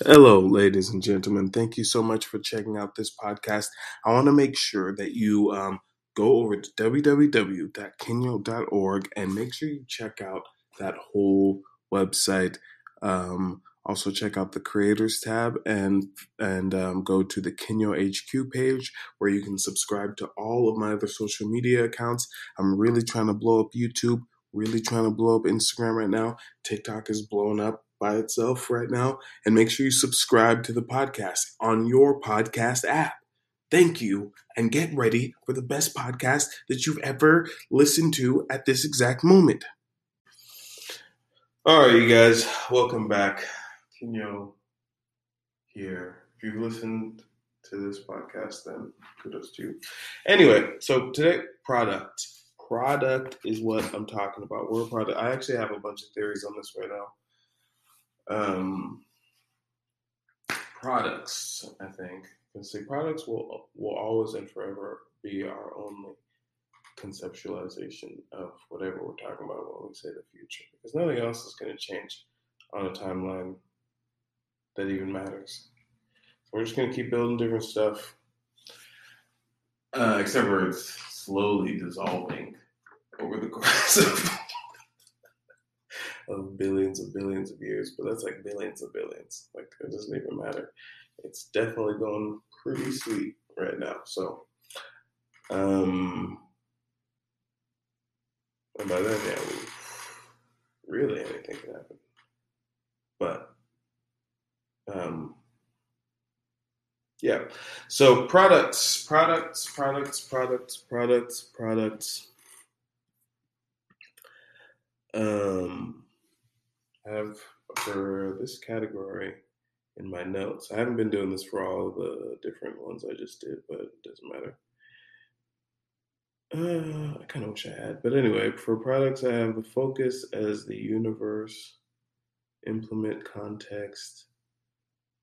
Hello, ladies and gentlemen. Thank you so much for checking out this podcast. I want to make sure that you um, go over to www.kenyo.org and make sure you check out that whole website. Um, also, check out the creators tab and and um, go to the Kenyo HQ page where you can subscribe to all of my other social media accounts. I'm really trying to blow up YouTube. Really trying to blow up Instagram right now. TikTok is blowing up by itself right now. And make sure you subscribe to the podcast on your podcast app. Thank you, and get ready for the best podcast that you've ever listened to at this exact moment. All right, you guys, welcome back. Kenyo here. If you've listened to this podcast, then kudos to you. Anyway, so today, product. Product is what I'm talking about. We're a product. I actually have a bunch of theories on this right now um, products. I think because the products will will always and forever be our only conceptualization of whatever we're talking about when we say the future, because nothing else is going to change on a timeline that even matters. So we're just going to keep building different stuff, uh, except for it's slowly dissolving over the course of of billions of billions of years, but that's like billions of billions. Like it doesn't even matter. It's definitely going pretty sweet right now. So, um, and by then, yeah, we, really anything can happen. But, um, yeah. So products, products, products, products, products, products. Um, have for this category in my notes. I haven't been doing this for all the different ones I just did, but it doesn't matter. Uh, I kind of wish I had. But anyway, for products, I have the focus as the universe, implement context,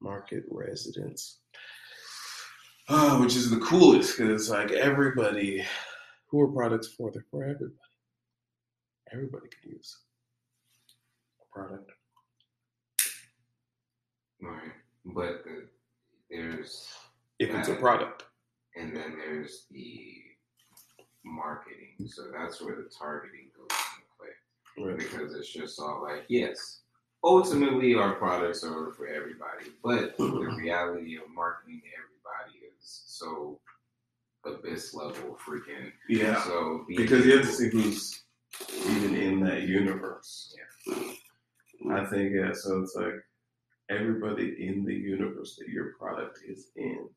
market residence. Oh, which is the coolest because like everybody, who are products for? They're for everybody. Everybody could use product. Right, but the, there's if it's a product, and then there's the marketing. So that's where the targeting goes into play, right. because it's just all like, yes, ultimately our products are for everybody, but the reality of marketing to everybody is so abyss level freaking. Yeah. So because you have to see who's even in that universe. Yeah. I think yeah. So it's like everybody in the universe that your product is in,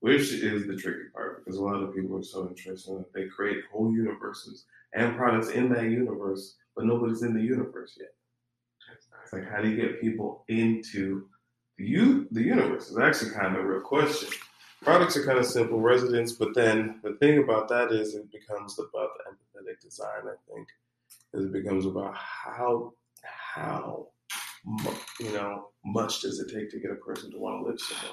which is the tricky part because a lot of people are so interested that they create whole universes and products in that universe, but nobody's in the universe yet. It's like how do you get people into the u- the universe? Is actually kind of a real question. Products are kind of simple, residents, but then the thing about that is it becomes about the empathetic design. I think, it becomes about how how you know much does it take to get a person to want to live somewhere?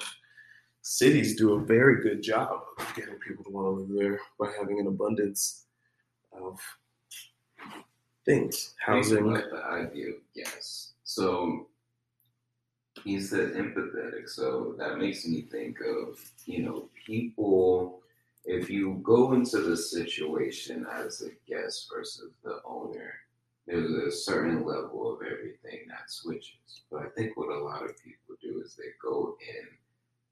Cities do a very good job of getting people to want to live there by having an abundance of things, housing. Like the idea yes. So he said empathetic, so that makes me think of you know people. If you go into the situation as a guest versus the owner, there's a certain level of everything that switches. But I think what a lot of people do is they go in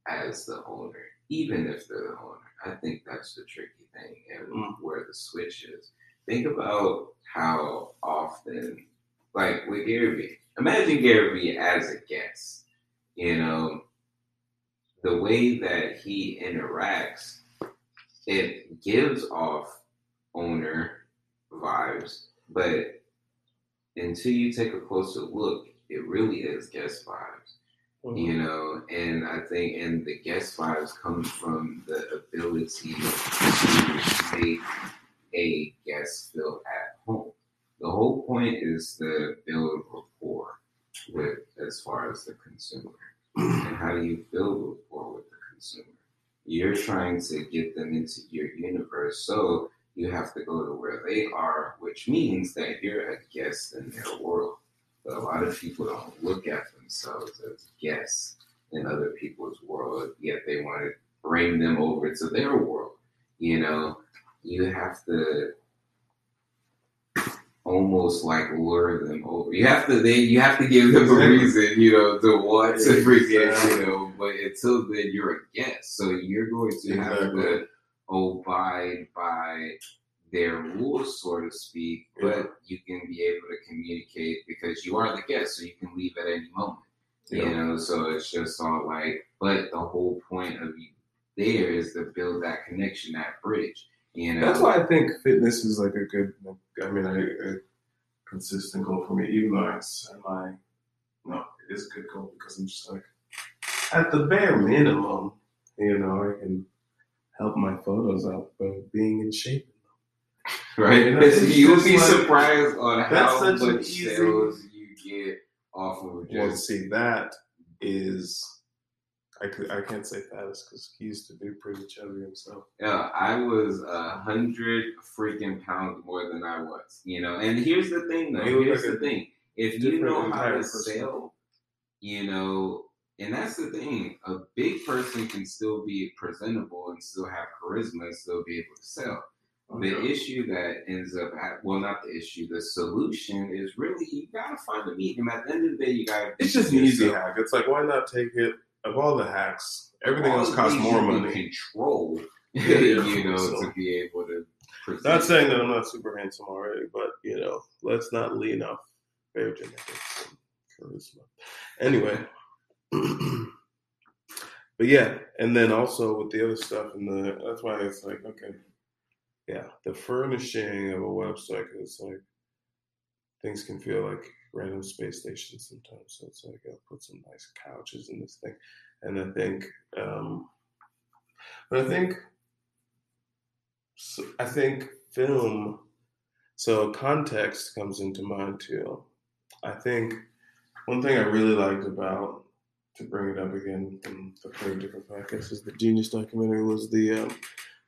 as the owner, even if they're the owner. I think that's the tricky thing and mm. where the switch is. Think about how often, like with Gary Vee, imagine Gary Vee as a guest. You know, the way that he interacts, it gives off owner vibes, but until you take a closer look, it really is guest vibes. Mm-hmm. You know, and I think and the guest vibes comes from the ability to make a guest feel at home. The whole point is to build rapport with as far as the consumer. And how do you build rapport with the consumer? You're trying to get them into your universe so you have to go to where they are, which means that you're a guest in their world. But a lot of people don't look at themselves as guests in other people's world, yet they want to bring them over to their world. You know, you have to almost like lure them over. You have to they you have to give them a reason, you know, to want to forget, you know. But until then, you're a guest, so you're going to have to abide by their rules, so to speak. Yeah. But you can be able to communicate because you are the guest, so you can leave at any moment. You know, so it's just all like, but the whole point of you there is to build that connection, that bridge. You know, That's why I think fitness is like a good. I mean, a, a consistent goal for me, even though I semi. No, it is a good goal because I'm just like, at the bare minimum, you know, I can help my photos out by being in shape. Right? You know, You'll be like- surprised on how much easy- sales you get off of Well, just. see, that is. I, could, I can't say fattest because he used to be pretty chubby himself. Yeah, I was a hundred freaking pounds more than I was, you know. And here's the thing, though. Here's like the thing: if you know how to sell, you know, and that's the thing. A big person can still be presentable and still have charisma and still be able to sell. Oh, the issue that ends up at well, not the issue. The solution is really you gotta find a medium. At the end of the day, you gotta. It's just an easy hack. It's like, why not take it? Of all the hacks, everything All else costs more money. Control, you know, So- to be able to. Present. Not saying that I'm not super handsome already, but you know, let's not lean off fair genetics and charisma. Anyway, but yeah, and then also with the other stuff, and the that's why it's like okay, yeah, the furnishing of a website is like things can feel like random space stations sometimes. So it's like I'll put some nice couches in this thing, and I think, um, but I think so I think film, so context comes into mind too. I think one thing I really liked about, to bring it up again from the three different podcasts, is the Genius documentary was the um,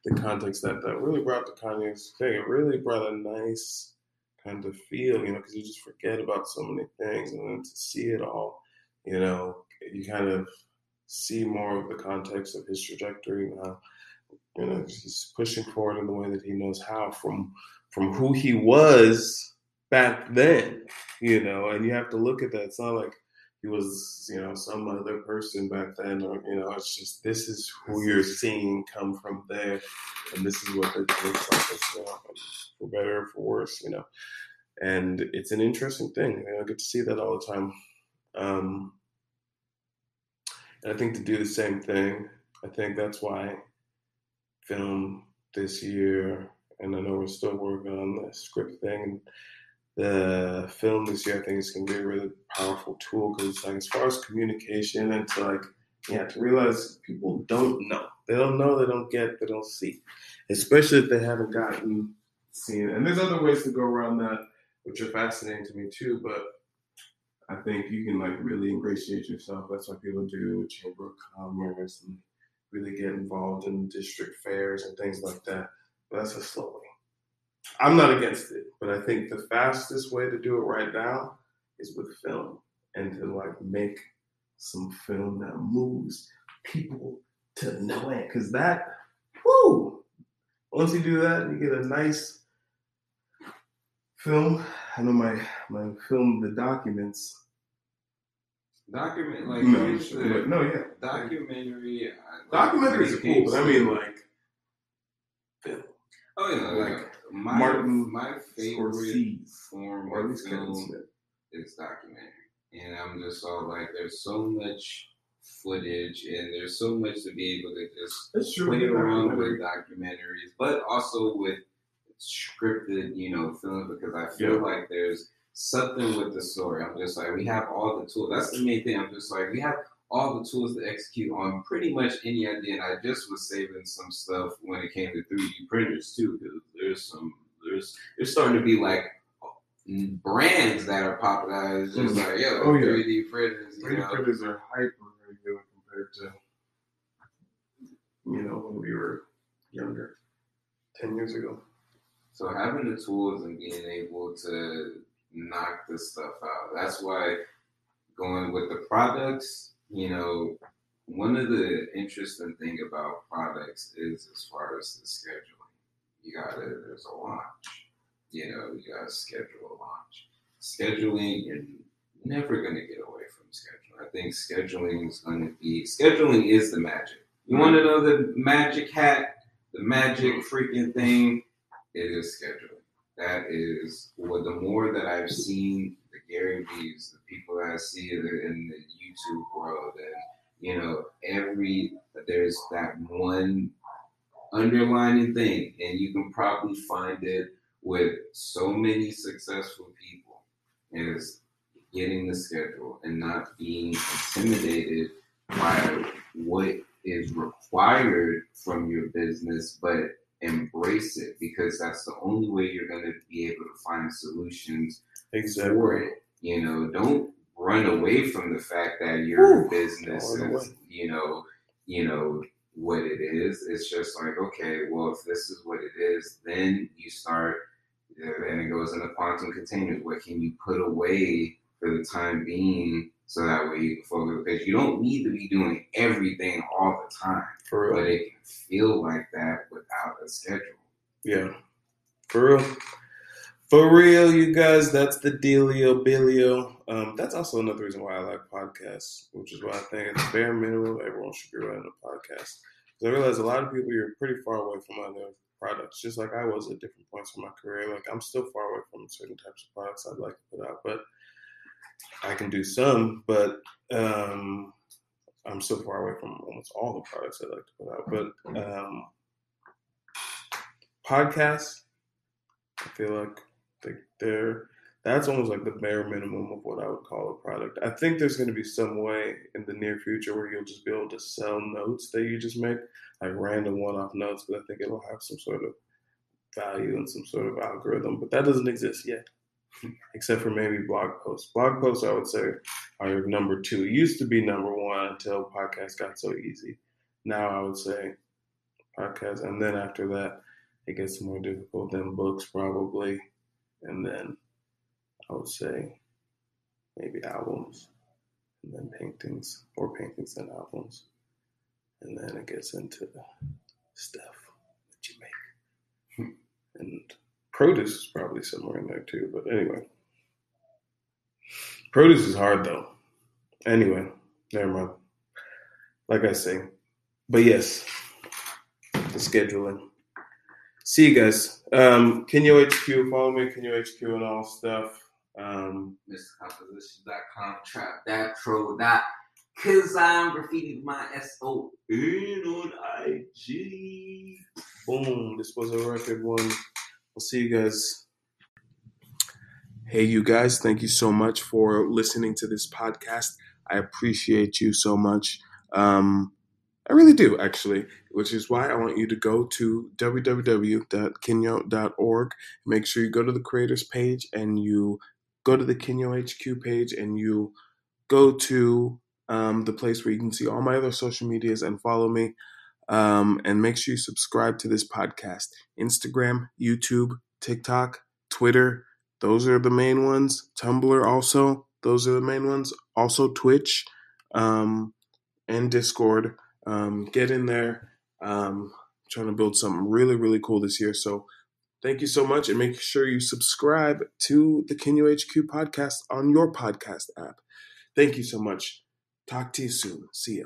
the context that that really brought the Kanye's thing. It really brought a nice kind of feel, you know, because you just forget about so many things, and then to see it all, you know, you kind of see more of the context of his trajectory and how you know he's pushing forward in the way that he knows how from from who he was back then you know and you have to look at that it's not like he was you know some other person back then or you know it's just this is who you're seeing come from there and this is what it looks like as well, for better or for worse you know and it's an interesting thing i get to see that all the time um and i think to do the same thing i think that's why film this year, and I know we're still working on the script thing. The film this year, I think, is going to be a really powerful tool because like as far as communication and to like, yeah, to realize people don't know, they don't know, they don't get, they don't see, especially if they haven't gotten seen. And there's other ways to go around that, which are fascinating to me too. But I think you can like really ingratiate yourself. That's what people do, Chamber of Commerce and really get involved in district fairs and things like that. But that's a slow way. I'm not against it, but I think the fastest way to do it right now is with film and to like make some film that moves people to know it. Cause that, whoo, once you do that, you get a nice film. I know my my film, the documents. Document like no, the no, yeah, documentary. I- documentaries are cool, but I mean like film. oh yeah, like like my Martin my favorite Scorsese, form or at of least Kevin film Smith. is documentary, and I'm just all like, there's so much footage, and there's so much to be able to just play around with documentaries, but also with scripted, you know, films because I feel Yeah. like there's something with the story. I'm just like, we have all the tools. That's the main thing. I'm just like, we have all the tools to execute on pretty much any idea. And I just was saving some stuff when it came to 3D printers too, because there's some there's there's starting to be like brands that are popular. It's just Mm. like, yo, Oh, yeah. 3D printers, 3D know. printers are hyper regular compared to you know when we were younger, ten years ago. So having the tools and being able to knock this stuff out. That's why going with the products, you know, one of the interesting thing about products is as far as the scheduling. You gotta there's a launch. You know, you gotta schedule a launch. Scheduling, you're never gonna get away from scheduling. I think scheduling is gonna be scheduling is the magic. You wanna know the magic hat, the magic freaking thing? It is scheduling. That is what the more that I've seen Gary Vee's, the people I see in the, in the YouTube world, and you know, every there's that one underlining thing, and you can probably find it with so many successful people is getting the schedule and not being intimidated by what is required from your business, but embrace it because that's the only way you're going to be able to find solutions Exactly. for it. You know, don't run away from the fact that your Whew. business is, you know, you know what it is. It's just like, okay, well, if this is what it is, then you start, and it goes into quantum containers. What can you put away for the time being, so that way you can focus? Because you don't need to be doing everything all the time, For but it can feel like that without a schedule. Yeah. For real. For real, you guys, that's the dealio bilio. Um, that's also another reason why I like podcasts, which is why I think it's bare minimum everyone should be running a podcast. Because I realize a lot of people you're pretty far away from other products, just like I was at different points in my career. Like I'm still far away from certain types of products I'd like to put out, but I can do some, but um, I'm still far away from almost all the products I'd like to put out. But um, podcasts, I feel like they, they're that's almost like the bare minimum of what I would call a product. I think there's going to be some way in the near future where you'll just be able to sell notes that you just make, like random one-off notes, but I think it'll have some sort of value and some sort of algorithm. But that doesn't exist yet, except for maybe blog posts. Blog posts, I would say, are number two. It used to be number one until podcasts got so easy. Now I would say podcasts, and then after that, it gets more difficult than books probably, and then I would say maybe albums, and then paintings, or paintings and albums, and then it gets into stuff that you make, hmm. and produce is probably somewhere in there too. But anyway, produce is hard though. Anyway, never mind. Like I say, but yes, the scheduling. See you guys. Um, Kenyo HQ, follow me, Kenyo HQ, and all stuff. Um, MrComposition.com, trap.tro. Cause I'm graffiti my S O N on IG. boom, this was a record one. I'll see you guys. Hey, you guys, thank you so much for listening to this podcast. I appreciate you so much. Um, I really do, actually, which is why I want you to go to www.kenyo.org. Make sure you go to the creators page and you go to the Kenyo HQ page and you go to um, the place where you can see all my other social medias and follow me. Um, and make sure you subscribe to this podcast. Instagram, YouTube, TikTok, Twitter, those are the main ones. Tumblr, also, those are the main ones. Also, Twitch um, and Discord. Um, get in there. Um, trying to build something really, really cool this year. So, thank you so much. And make sure you subscribe to the Kenyo HQ podcast on your podcast app. Thank you so much. Talk to you soon. See ya.